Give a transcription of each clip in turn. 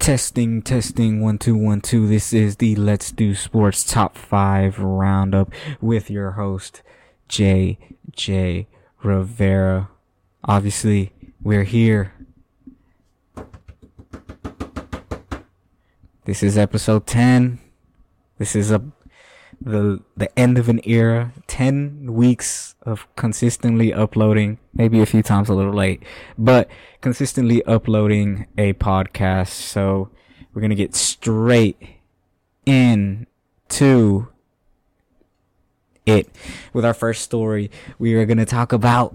Testing, testing, one, two, one, two. This is the Let's Do Sports Top 5 Roundup with your host, J.J. Rivera. Obviously, we're here. This is episode 10. This is a the the end of an era 10 weeks of consistently uploading maybe a few times a little late but consistently uploading a podcast. So we're gonna get straight into it. With our first story we are gonna talk about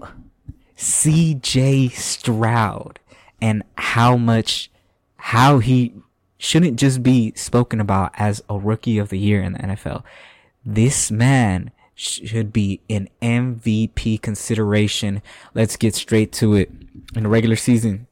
cj stroud and how much how he shouldn't just be spoken about as a rookie of the year in the NFL this man should be in MVP consideration. Let's get straight to it. In the regular season,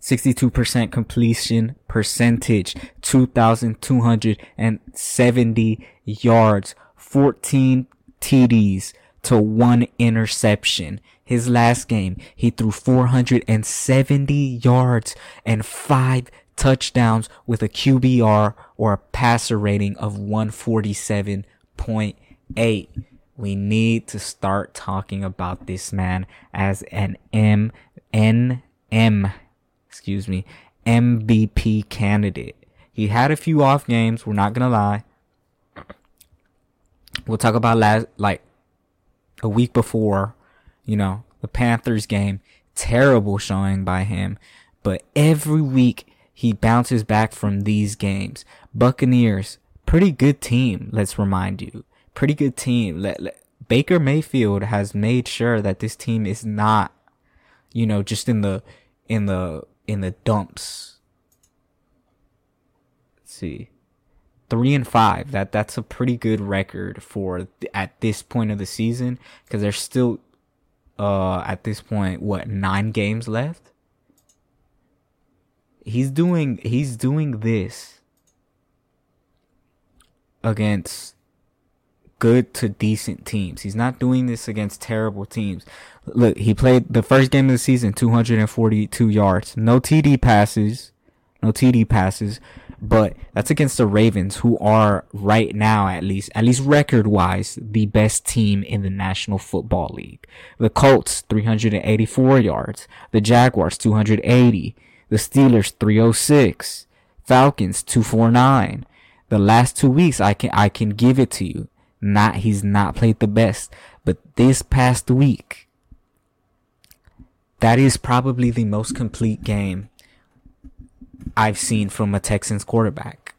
62% completion percentage, 2,270 yards, 14 TDs to one interception. His last game, he threw 470 yards and five touchdowns with a QBR or a passer rating of 147.8. We need to start talking about this man as an M N M excuse me MVP candidate. He had a few off games, we're not gonna lie. We'll talk about last like a week before, you know, the Panthers game. Terrible showing by him. But every week he bounces back from these games. Buccaneers, pretty good team, let's remind you. Pretty good team. Let, let, Baker Mayfield has made sure that this team is not, you know, just in the, in the, in the dumps. Let's see. Three and five. That, that's a pretty good record for, at this point of the season, cause there's still, uh, at this point, what, nine games left? He's doing he's doing this against good to decent teams. He's not doing this against terrible teams. Look, he played the first game of the season 242 yards. No TD passes. No TD passes, but that's against the Ravens who are right now at least at least record-wise the best team in the National Football League. The Colts 384 yards, the Jaguars 280, the Steelers 306. Falcons 249. The last two weeks I can I can give it to you. Not he's not played the best, but this past week that is probably the most complete game I've seen from a Texans quarterback.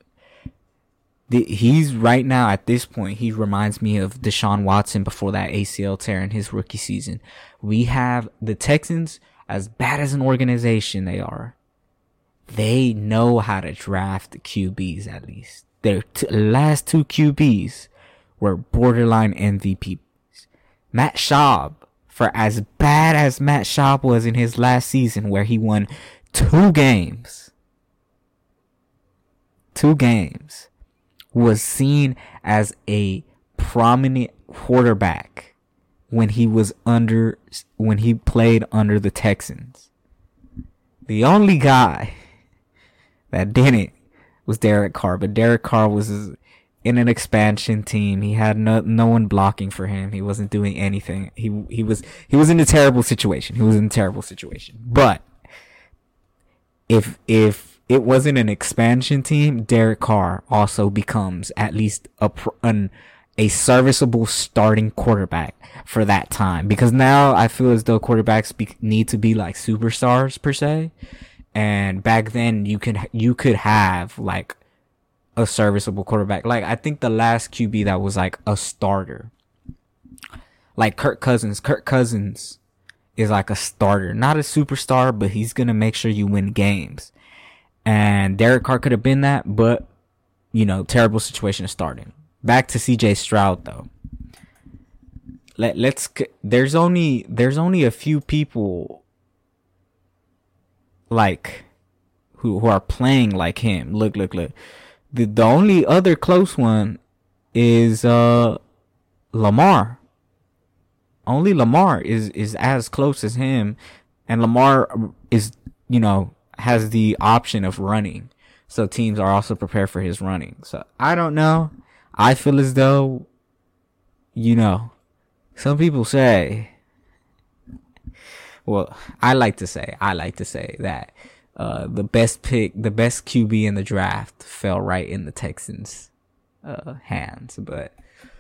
He's right now at this point, he reminds me of Deshaun Watson before that ACL tear in his rookie season. We have the Texans, as bad as an organization they are, they know how to draft QBs at least. Their t- last two QBs were borderline MVPs. Matt Schaub, for as bad as Matt Schaub was in his last season where he won two games, two games, was seen as a prominent quarterback when he was under, when he played under the Texans. The only guy that didn't was Derek Carr, but Derek Carr was in an expansion team. He had no no one blocking for him. He wasn't doing anything. He he was he was in a terrible situation. He was in a terrible situation. But if if it wasn't an expansion team, Derek Carr also becomes at least a an a serviceable starting quarterback for that time because now I feel as though quarterbacks be, need to be like superstars per se and back then you could you could have like a serviceable quarterback. Like I think the last QB that was like a starter, like Kirk Cousins. Kirk Cousins is like a starter, not a superstar, but he's gonna make sure you win games. And Derek Carr could have been that, but you know, terrible situation starting. Back to CJ Stroud though. Let let's there's only there's only a few people like who who are playing like him. Look, look, look. The the only other close one is uh Lamar. Only Lamar is is as close as him, and Lamar is you know has the option of running. So teams are also prepared for his running. So I don't know. I feel as though, you know, some people say, well, I like to say, I like to say that uh, the best pick, the best QB in the draft fell right in the Texans' uh, hands. But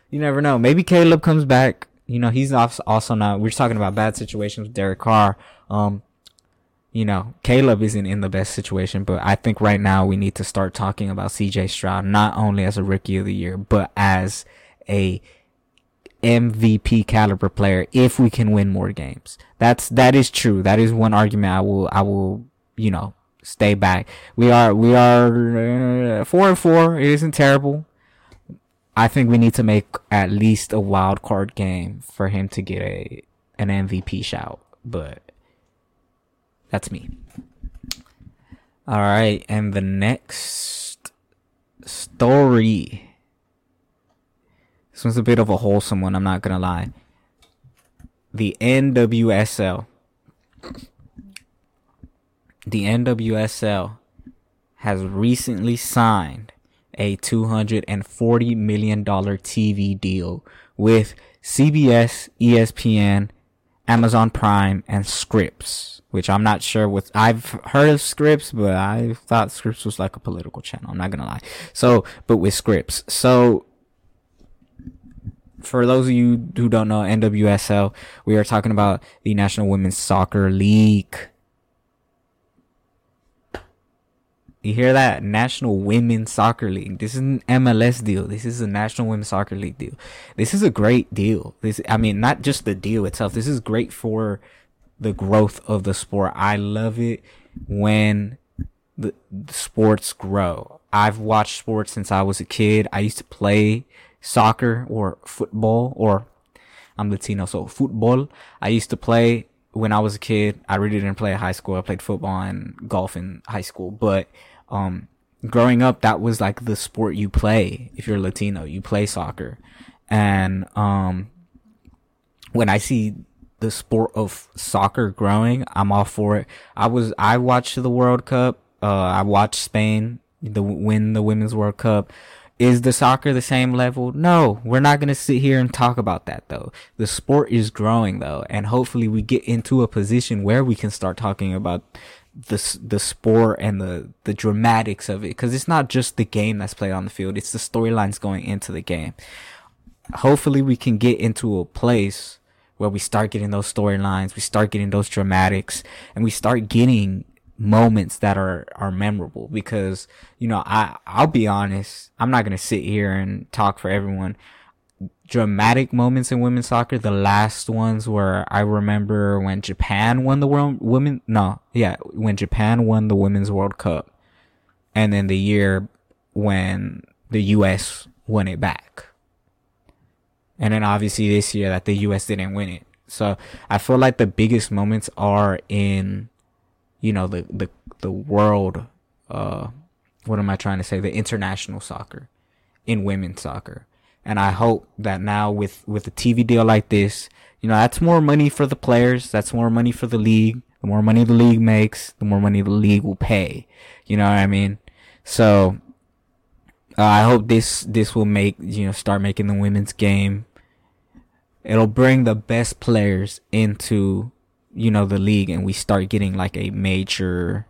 you never know. Maybe Caleb comes back. You know, he's also not. We're talking about bad situations with Derek Carr. Um, you know, Caleb isn't in the best situation, but I think right now we need to start talking about CJ Stroud not only as a rookie of the year, but as a MVP caliber player if we can win more games. That's that is true. That is one argument I will I will you know, stay back. We are we are uh, four and four. It isn't terrible. I think we need to make at least a wild card game for him to get a an MVP shout, but that's me. All right, and the next story. This one's a bit of a wholesome one, I'm not gonna lie. The NWSL the NWSL has recently signed a $240 million TV deal with CBS, ESPN, Amazon Prime, and Scripps, which I'm not sure what I've heard of Scripps, but I thought Scripps was like a political channel. I'm not gonna lie. So, but with Scripps. So, for those of you who don't know NWSL, we are talking about the National Women's Soccer League. You hear that? National Women's Soccer League. This is an MLS deal. This is a National Women's Soccer League deal. This is a great deal. This, I mean, not just the deal itself. This is great for the growth of the sport. I love it when the, the sports grow. I've watched sports since I was a kid. I used to play soccer or football or I'm Latino, so football. I used to play when I was a kid. I really didn't play high school. I played football and golf in high school, but um, growing up, that was like the sport you play. If you're Latino, you play soccer. And, um, when I see the sport of soccer growing, I'm all for it. I was, I watched the World Cup. Uh, I watched Spain the win the Women's World Cup. Is the soccer the same level? No, we're not going to sit here and talk about that though. The sport is growing though, and hopefully we get into a position where we can start talking about the the sport and the the dramatics of it because it's not just the game that's played on the field it's the storylines going into the game hopefully we can get into a place where we start getting those storylines we start getting those dramatics and we start getting moments that are are memorable because you know I I'll be honest I'm not to sit here and talk for everyone dramatic moments in women's soccer. The last ones were I remember when Japan won the world women no, yeah, when Japan won the women's World Cup. And then the year when the US won it back. And then obviously this year that the US didn't win it. So I feel like the biggest moments are in you know the the the world uh what am I trying to say? The international soccer in women's soccer and I hope that now with, with a TV deal like this, you know, that's more money for the players. That's more money for the league. The more money the league makes, the more money the league will pay. You know what I mean? So, uh, I hope this, this will make, you know, start making the women's game. It'll bring the best players into, you know, the league and we start getting like a major,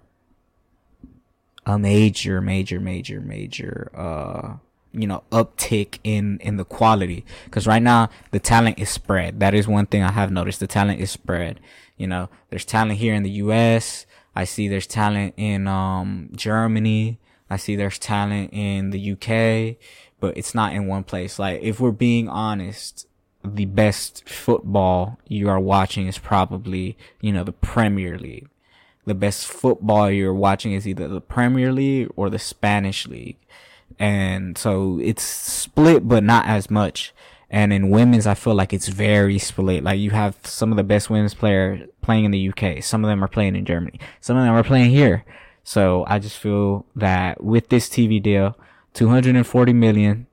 a major, major, major, major, uh, you know uptick in in the quality. Because right now the talent is spread. That is one thing i have noticed. The talent is spread. You know there's talent here in the us i see there's talent in um germany. I see there's talent in the uk but it's not in one place. Like if we're being honest the best football you are watching is probably you know the premier league the best football you're watching is either the premier league or the spanish league and so it's split, but not as much. And in women's, I feel like it's very split. Like you have some of the best women's players playing in the UK. Some of them are playing in Germany. Some of them are playing here. So I just feel that with this TV deal, 240 million,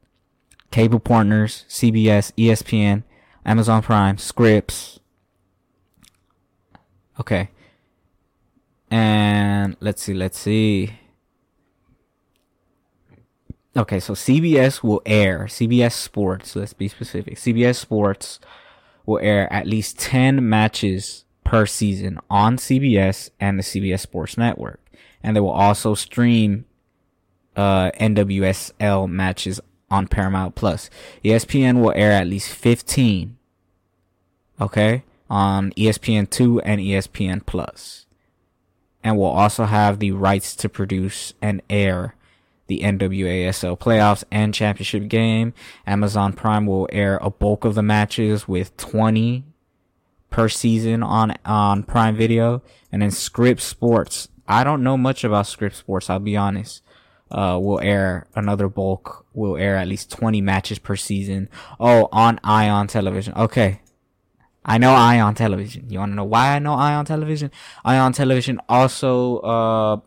cable partners, CBS, ESPN, Amazon Prime, Scripps. Okay. And let's see, let's see. Okay, so CBS will air CBS Sports. Let's be specific. CBS Sports will air at least 10 matches per season on CBS and the CBS Sports Network. And they will also stream uh, NWSL matches on Paramount Plus. ESPN will air at least 15. Okay? On ESPN2 and ESPN Plus. And will also have the rights to produce and air the NWASL playoffs and championship game. Amazon Prime will air a bulk of the matches with 20 per season on on Prime Video, and then Scripps Sports. I don't know much about Scripps Sports. I'll be honest. Uh, will air another bulk. Will air at least 20 matches per season. Oh, on Ion Television. Okay. I know Ion Television. You want to know why I know Ion Television? Ion Television also uh,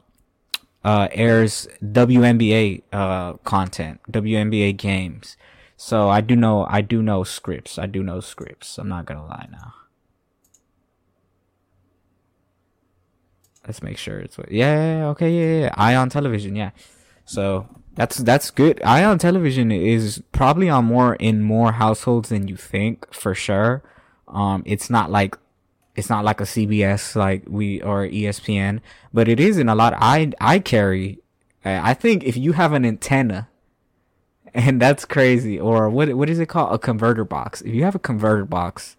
uh, airs WNBA uh, content, WNBA games. So I do know I do know Scripps. I do know Scripps. I'm not gonna lie now. Let's make sure it's what. Yeah, okay, yeah, yeah. Ion Television, yeah. So that's that's good. Ion Television is probably on more in more households than you think for sure. Um, it's not like it's not like a CBS like we or ESPN, but it is in a lot. I I carry. I think if you have an antenna, and that's crazy, or what what is it called? A converter box. If you have a converter box,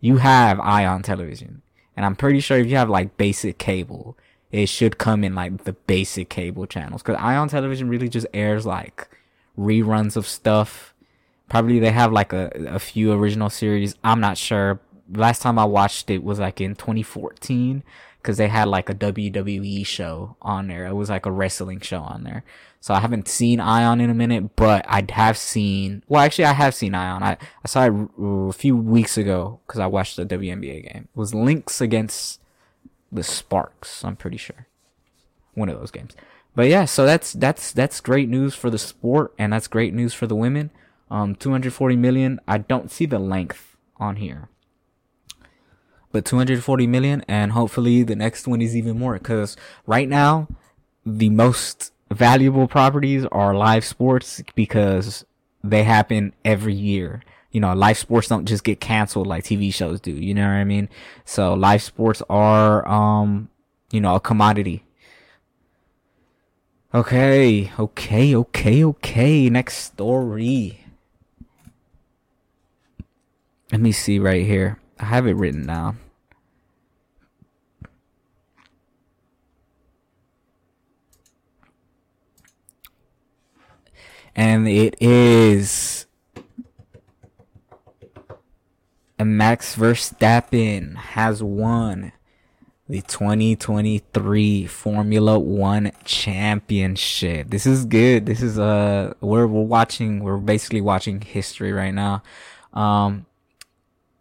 you have Ion television, and I'm pretty sure if you have like basic cable, it should come in like the basic cable channels because Ion television really just airs like reruns of stuff. Probably they have like a, a few original series. I'm not sure, last time I watched it was like in 2014 because they had like a WWE show on there. It was like a wrestling show on there. So I haven't seen Ion in a minute, but I have seen. Well, actually, I have seen Ion. I I saw it a few weeks ago because I watched the WNBA game. It was Lynx against the Sparks. I'm pretty sure one of those games. But yeah, so that's that's that's great news for the sport, and that's great news for the women. Um, 240 million. I don't see the length on here but 240 million and hopefully the next one is even more because right now the most valuable properties are live sports because they happen every year you know live sports don't just get canceled like tv shows do you know what i mean? So live sports are um you know a commodity. Okay okay okay okay next story. Let me see right here. I have it written down. And it is Max Verstappen has won the 2023 Formula 1 championship. This is good. This is uh we're we're watching we're basically watching history right now. Um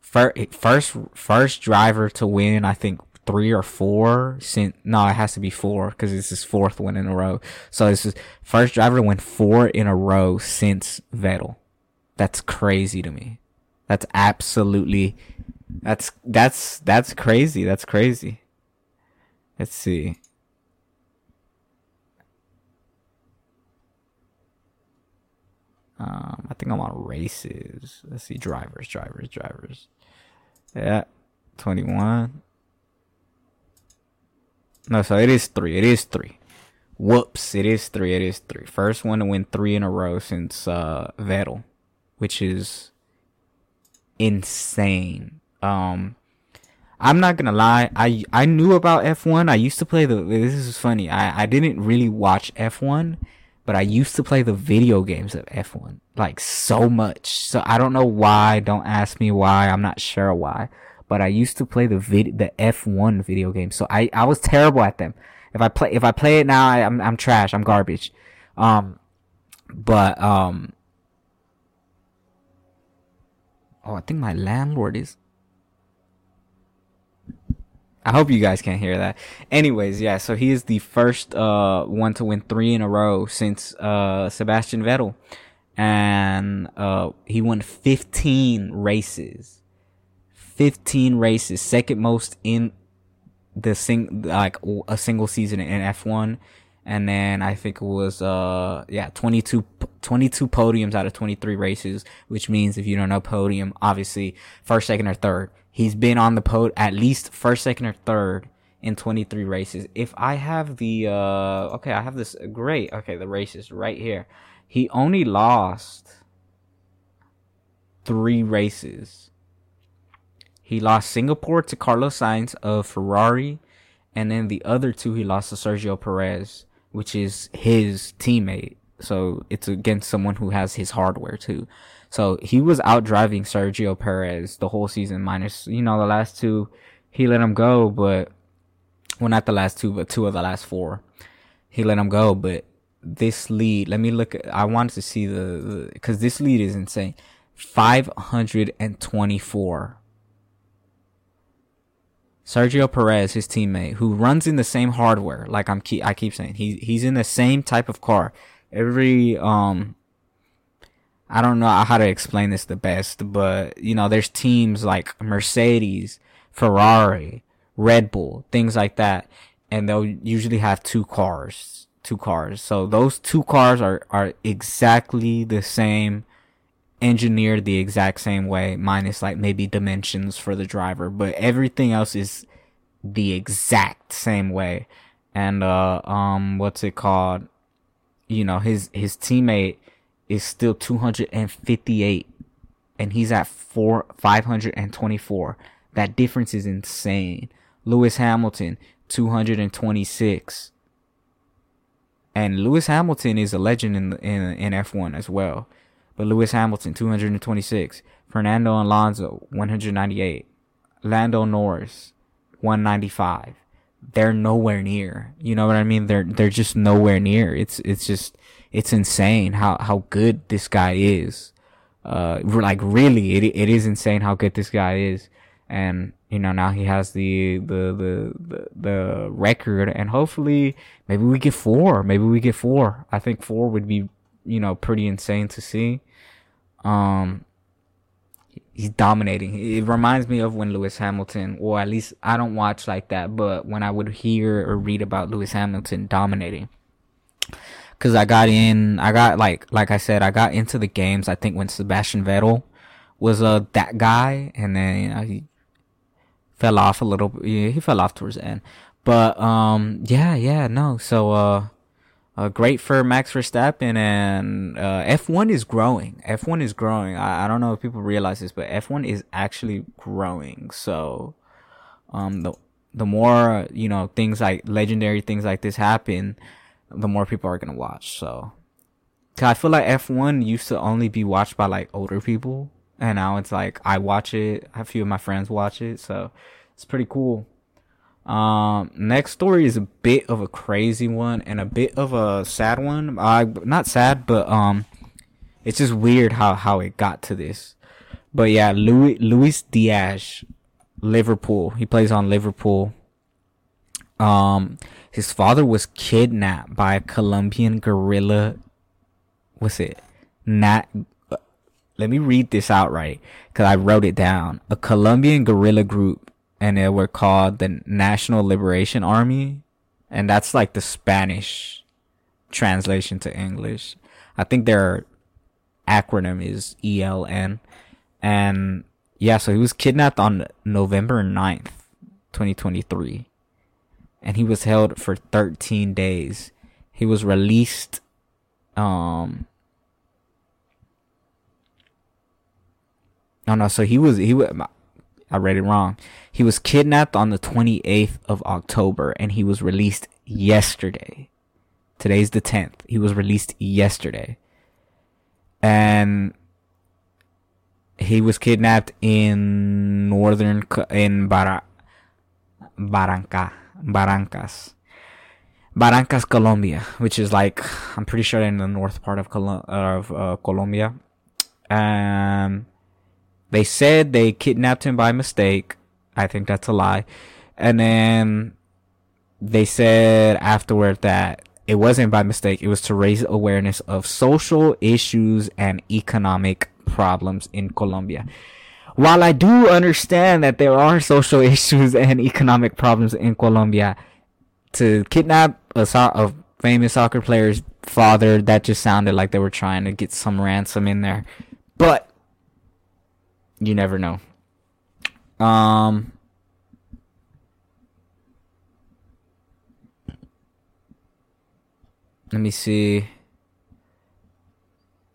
first first driver to win. I think three or four since no, it has to be four because this is fourth win in a row. So this is first driver to win four in a row since Vettel. That's crazy to me. That's absolutely that's that's that's crazy. That's crazy. Let's see. Um, I think I'm on races. Let's see, drivers, drivers, drivers. Yeah, 21. No, so it is three. It is three. Whoops, it is three. It is three. First one to win three in a row since uh, Vettel, which is insane. Um, I'm not gonna lie. I I knew about F1. I used to play the. This is funny. I I didn't really watch F1 but I used to play the video games of F1 like so much. So I don't know why. Don't ask me why. I'm not sure why. But I used to play the vid- the F1 video games. So I, I was terrible at them. If I play if I play it now, I, I'm, I'm trash. I'm garbage. Um, but um, oh, I think my landlord is I hope you guys can't hear that. Anyways, yeah, so he is the first uh one to win three in a row since uh Sebastian Vettel. And uh he won 15 races. 15 races, second most in the sing like a single season in F1 and then I think it was uh yeah 22 22 podiums out of 23 races which means if you don't know podium obviously first second or third. He's been on the pod at least first second or third in 23 races. If I have the uh okay I have this great okay the races right here. He only lost 3 races. He lost Singapore to Carlos Sainz of Ferrari and then the other two he lost to Sergio Perez which is his teammate. So it's against someone who has his hardware too. So he was out driving Sergio Perez the whole season, minus, you know, the last two, he let him go, but, well, not the last two, but two of the last four. He let him go, but this lead, let me look I wanted to see the, the cause this lead is insane. 524 Sergio Perez, his teammate, who runs in the same hardware, like I'm keep I keep saying, he he's in the same type of car. Every um I don't know how to explain this the best, but you know, there's teams like Mercedes, Ferrari, Red Bull, things like that, and they'll usually have two cars, two cars. So those two cars are are exactly the same engineered the exact same way, minus like maybe dimensions for the driver, but everything else is the exact same way. And uh um what's it called? You know, his his teammate is still 258 and he's at 4 524. That difference is insane. Lewis Hamilton 226. And Lewis Hamilton is a legend in in in F1 as well. But Lewis Hamilton, 226. Fernando Alonso, 198. Lando Norris, 195. They're nowhere near. You know what I mean? They're they're just nowhere near. It's it's just it's insane how how good this guy is. Uh, like really, it it is insane how good this guy is. And you know now he has the the the the, the record, and hopefully maybe we get four. Maybe we get four. I think four would be you know pretty insane to see. Um, he's dominating. It reminds me of when Lewis Hamilton, or at least I don't watch like that, but when I would hear or read about Lewis Hamilton dominating. Cause I got in, I got like, like I said, I got into the games. I think when Sebastian Vettel was uh that guy, and then you know he fell off a little. Yeah, he fell off towards the end. But um, yeah, yeah, no. So uh, uh, great for Max Verstappen and uh, F1 is growing. F1 is growing. I, I don't know if people realize this, but F1 is actually growing. So, um, the the more you know things like legendary things like this happen, the more people are gonna watch. So, I feel like F1 used to only be watched by like older people, and now it's like I watch it. A few of my friends watch it, so it's pretty cool. Um, next story is a bit of a crazy one and a bit of a sad one. Uh, not sad, but um, it's just weird how how it got to this. But yeah, Louis Luis Diaz, Liverpool. He plays on Liverpool. Um, his father was kidnapped by a Colombian guerrilla. What's it? Nat. Let me read this out right because I wrote it down. A Colombian guerrilla group and it were called the National Liberation Army, and that's like the Spanish translation to English. I think their acronym is ELN, and yeah, so he was kidnapped on November 9th, 2023, and he was held for 13 days. He was released, um, no, no, so he was, he was, I read it wrong. He was kidnapped on the 28th of October and he was released yesterday. Today's the 10th. He was released yesterday. And he was kidnapped in northern in Bar- Barranca, Barrancas. Barrancas, Colombia, which is like I'm pretty sure in the north part of, Col- of uh, Colombia. Um they said they kidnapped him by mistake. I think that's a lie. And then they said afterward that it wasn't by mistake. It was to raise awareness of social issues and economic problems in Colombia. while I do understand that there are social issues and economic problems in Colombia, to kidnap a, so- a famous soccer player's father, that just sounded like they were trying to get some ransom in there. But you never know. Um. Let me see.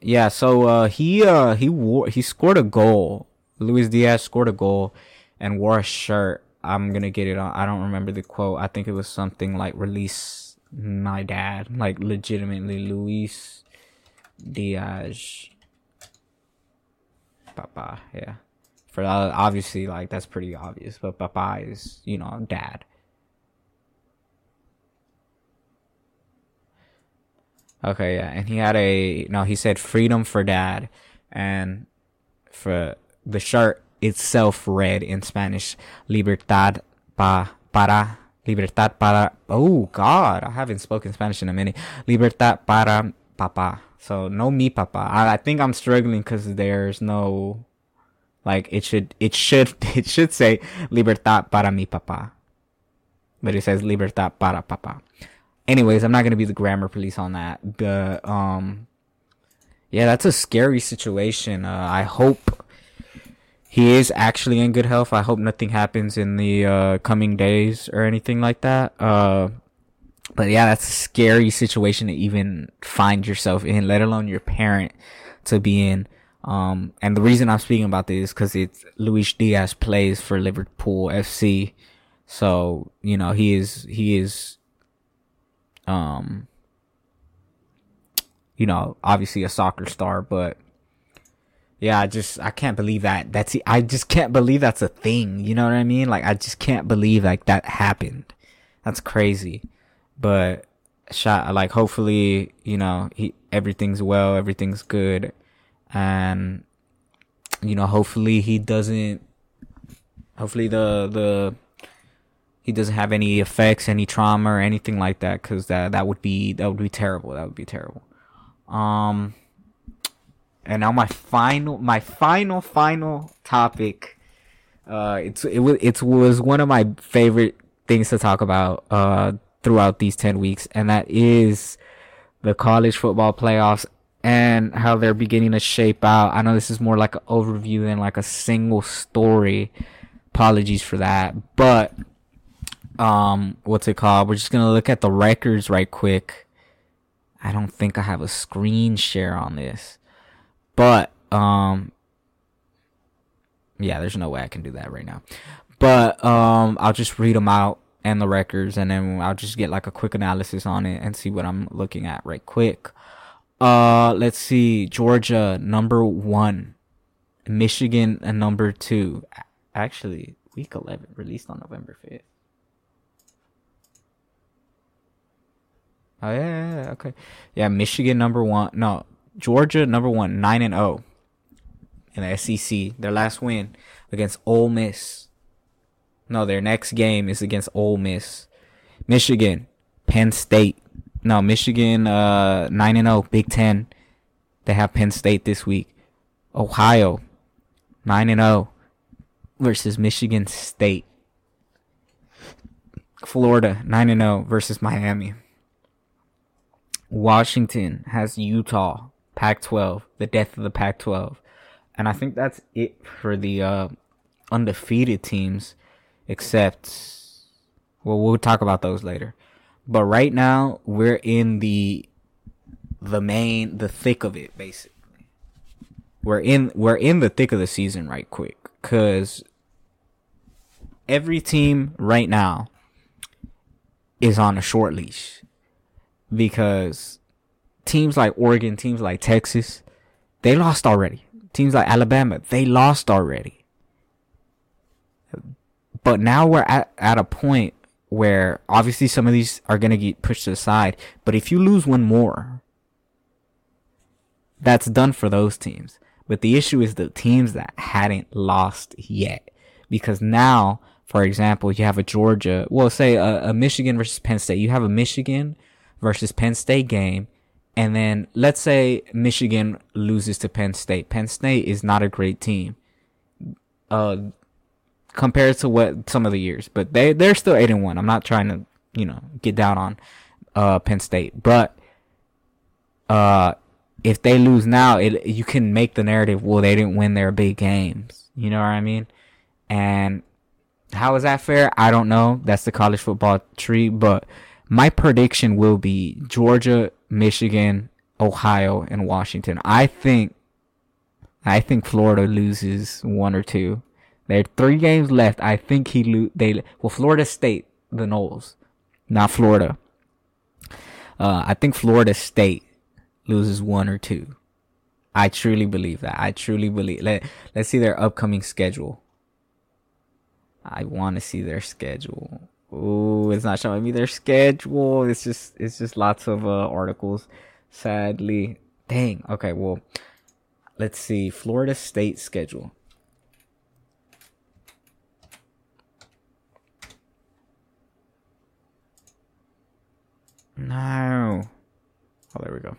Yeah, so uh, he uh, he wore he scored a goal. Luis Diaz scored a goal and wore a shirt. I'm gonna get it on. I don't remember the quote. I think it was something like "Release my dad," like legitimately Luis Diaz. Papa, yeah. For uh, obviously, like that's pretty obvious, but Papa is you know dad. Okay, yeah, and he had a no. He said freedom for dad, and for the shirt itself read in Spanish, libertad pa para libertad para. Oh God, I haven't spoken Spanish in a minute. Libertad para papa. So no mi papa. I, I think I'm struggling because there's no like it should it should it should say libertad para mi papa, but it says libertad para papa anyways, I'm not gonna be the grammar police on that, but um, yeah, that's a scary situation. Uh, I hope he is actually in good health. I hope nothing happens in the uh, coming days or anything like that. Uh, but yeah, that's a scary situation to even find yourself in, let alone your parent to be in. Um, and the reason I'm speaking about this is because it's Luis Diaz plays for Liverpool FC. So, you know, he is, he is um, you know, obviously a soccer star, but yeah, I just I can't believe that. That's I just can't believe that's a thing. You know what I mean? Like I just can't believe like that happened. That's crazy. But shot like hopefully you know he everything's well, everything's good, and you know hopefully he doesn't. Hopefully the the he doesn't have any effects, any trauma or anything like that, because that that would be that would be terrible. That would be terrible. Um, and now my final my final final topic. Uh, it's it was it was one of my favorite things to talk about uh throughout these ten weeks, and that is the college football playoffs and how they're beginning to shape out. I know this is more like an overview than like a single story. Apologies for that, but um what's it called? We're just gonna look at the records right quick. I don't think i have a screen share on this. But um yeah there's no way i can do that right now. But um i'll just read them out and the records and then i'll just get like a quick analysis on it and see what i'm looking at right quick uh let's see georgia number one michigan number two actually week 11 released on november 5th Oh yeah, yeah, okay. Yeah, Michigan number one. No, Georgia number one, nine and zero in the SEC. Their last win against Ole Miss. No, their next game is against Ole Miss. Michigan, Penn State. No, Michigan uh nine and zero, oh, Big Ten. They have Penn State this week. Ohio, nine and zero versus Michigan State. Florida, nine and zero versus Miami. Washington has Utah, Pac 12, the death of the Pac 12. And I think that's it for the uh, undefeated teams, except, well, we'll talk about those later. But right now, we're in the the main the thick of it basically we're in we're in the thick of the season right quick because every team right now is on a short leash because teams like Oregon, teams like Texas, they lost already. Teams like Alabama, they lost already. But now we're at, at a point where obviously some of these are going to get pushed aside. But if you lose one more, that's done for those teams. But the issue is the teams that hadn't lost yet. Because now, for example, you have a Georgia, well, say a, a Michigan versus Penn State. You have a Michigan versus Penn State game. And then let's say Michigan loses to Penn State. Penn State is not a great team. uh, compared to what some of the years, but they they're still eight and one. I'm not trying to you know get down on uh Penn State, but uh if they lose now, it you can make the narrative. Well, they didn't win their big games. You know what I mean? And how is that fair? I don't know. That's the college football tree, but my prediction will be Georgia, Michigan, Ohio, and Washington. I think I think Florida loses one or two. There are three games left. I think he lo- they well Florida State the Noles, not Florida. Uh, I think Florida State loses one or two. I truly believe that. I truly believe. Let Let's see their upcoming schedule. I want to see their schedule. Ooh, it's not showing me their schedule. It's just it's just lots of uh, articles. Sadly, dang. Okay, well, let's see Florida State schedule. No. Oh, there we go.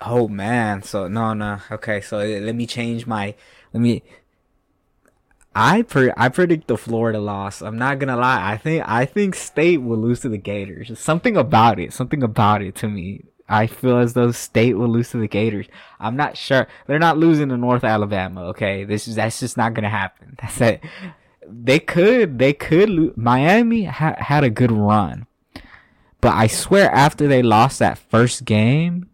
Oh man, so no, no. Okay, so let me change my. Let me. I pre- I predict the Florida loss. I'm not gonna lie. I think I think State will lose to the Gators. Something about it. Something about it to me. I feel as though State will lose to the Gators. I'm not sure. They're not losing to North Alabama. Okay, this is that's just not gonna happen. That's it. They could. They could. Lose. Miami ha- had a good run, but I swear after they lost that first game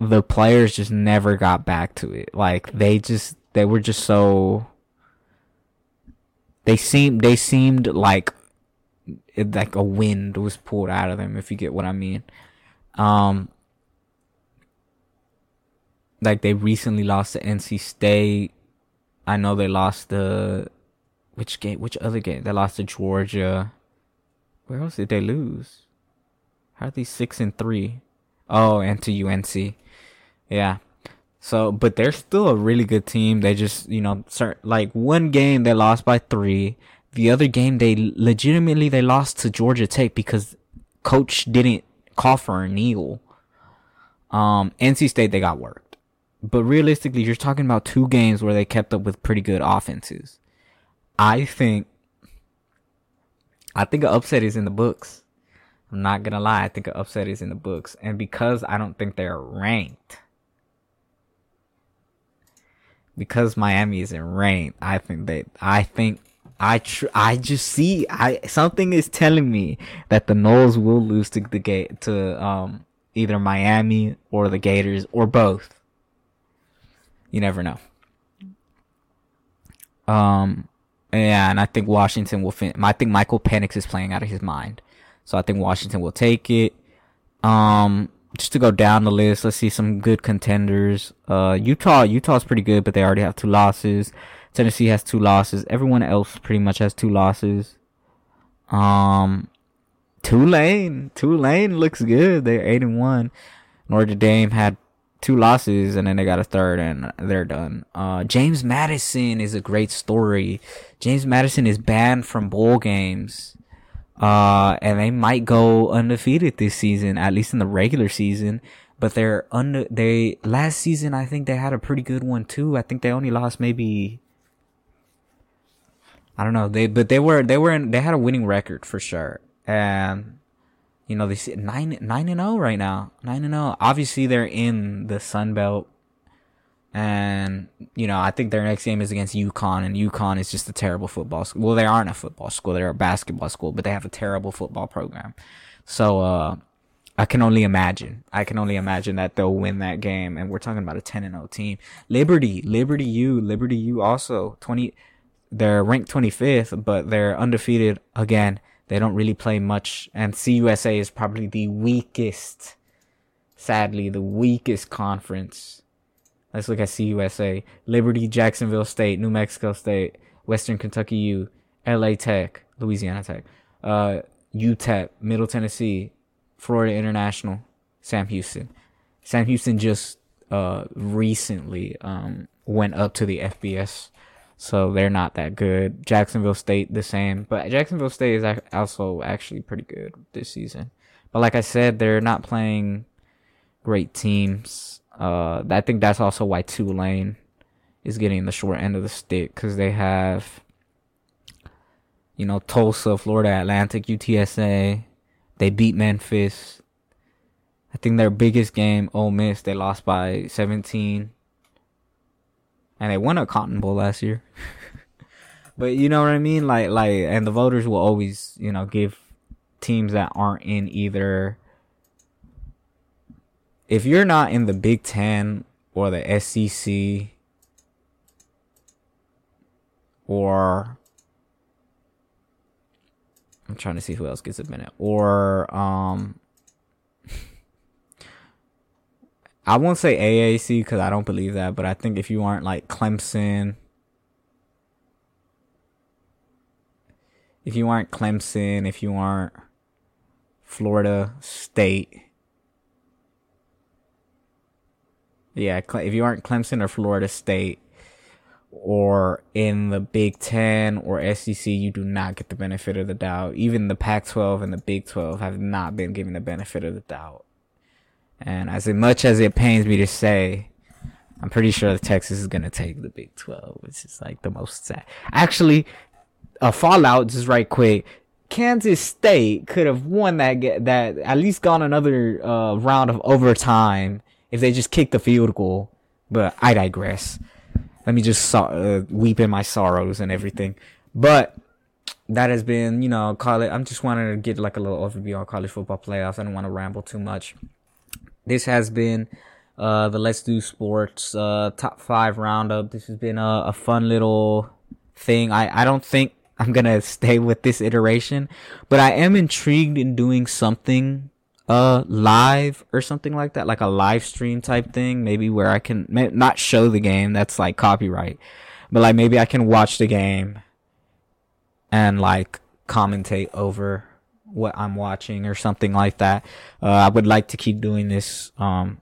the players just never got back to it. Like they just they were just so they seemed they seemed like like a wind was pulled out of them if you get what I mean. Um like they recently lost to NC State. I know they lost the which game which other game? They lost to Georgia. Where else did they lose? How are these six and three? Oh, and to UNC. Yeah. So, but they're still a really good team. They just, you know, start, like one game they lost by three. The other game they legitimately they lost to Georgia Tech because coach didn't call and a kneel. Um, NC State they got worked, but realistically, you're talking about two games where they kept up with pretty good offenses. I think, I think an upset is in the books. I'm not gonna lie, I think an upset is in the books, and because I don't think they're ranked because Miami is in rain, I think they, I think, I tr- I just see, I something is telling me that the Noles will lose to the gate to um either Miami or the Gators or both. You never know. Um, yeah, and I think Washington will. Fin- I think Michael Penix is playing out of his mind, so I think Washington will take it. Um, just to go down the list, let's see some good contenders. Uh, Utah, Utah's pretty good, but they already have two losses. Tennessee has two losses. Everyone else pretty much has two losses. Um, Tulane, Tulane looks good. They're eight and one. Notre Dame had two losses and then they got a third and they're done. Uh, James Madison is a great story. James Madison is banned from bowl games uh, and they might go undefeated this season, at least in the regular season. But they're under, they, last season, I think they had a pretty good one too. I think they only lost maybe, I don't know, they, but they were, they were in, they had a winning record for sure. And, you know, they see nine, nine and oh right now. Nine and oh. Obviously they're in the Sun Belt and, you know, I think their next game is against UConn, and UConn is just a terrible football school. Well, they aren't a football school, they're a basketball school, but they have a terrible football program. So, uh, I can only imagine. I can only imagine that they'll win that game. And we're talking about a 10 and 0 team. Liberty, Liberty U, Liberty U also 20, they're ranked 25th, but they're undefeated again. They don't really play much. And CUSA is probably the weakest, sadly, the weakest conference Let's look at CUSA. Liberty, Jacksonville State, New Mexico State, Western Kentucky U, LA Tech, Louisiana Tech, uh, UTEP, Middle Tennessee, Florida International, Sam Houston. Sam Houston just uh, recently um, went up to the FBS, so they're not that good. Jacksonville State the same, but Jacksonville State is also actually pretty good this season. But like I said, they're not playing great teams. Uh, I think that's also why Tulane is getting the short end of the stick because they have, you know, Tulsa, Florida Atlantic, UTSA. They beat Memphis. I think their biggest game, Ole Miss, they lost by 17. And they won a Cotton Bowl last year. but you know what I mean? Like, like, and the voters will always, you know, give teams that aren't in either. If you're not in the Big Ten or the SEC or I'm trying to see who else gets a minute. Or um I won't say AAC because I don't believe that, but I think if you aren't like Clemson, if you aren't Clemson, if you aren't Florida State, yeah, if you aren't Clemson or Florida State, or in the Big Ten or SEC, you do not get the benefit of the doubt. Even the Pac 12 and the Big 12 have not been given the benefit of the doubt. And as much as it pains me to say, I'm pretty sure Texas is going to take the Big 12, which is like the most sad. Actually, a fallout just right quick. Kansas State could have won that that at least gone another uh, round of overtime if they just kicked the field goal. But I digress let me just so- uh, weep in my sorrows and everything. But that has been, you know, college. I'm just wanting to get like a little overview on college football playoffs. I don't want to ramble too much. This has been uh, the Let's Do Sports uh, top five roundup. This has been a, a fun little thing. I, I don't think I'm gonna stay with this iteration, but I am intrigued in doing something uh live or something like that, like a live stream type thing, maybe where I can not show the game, that's like copyright, but like maybe I can watch the game and like commentate over what I'm watching or something like that. Uh, I would like to keep doing this, um,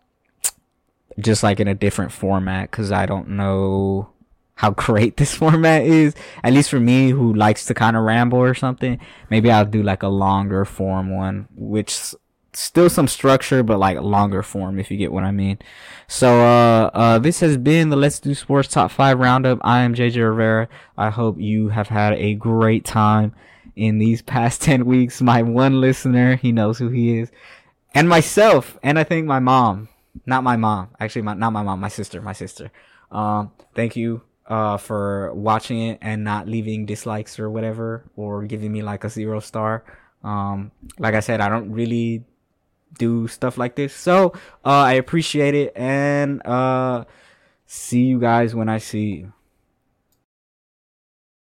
just like in a different format because I don't know how great this format is. At least for me, who likes to kind of ramble or something. Maybe I'll do like a longer form one, which still some structure, but like longer form, if you get what I mean. So, uh, uh, this has been the Let's Do Sports Top 5 Roundup. I am JJ Rivera. I hope you have had a great time in these past 10 weeks. My one listener, he knows who he is. And myself, and I think my mom. Not my mom. Actually, my, not my mom, my sister, my sister. Um, thank you, uh, for watching it and not leaving dislikes or whatever, or giving me like a zero star. Um, like I said, I don't really do stuff like this. So uh, I appreciate it and uh, see you guys when I see you.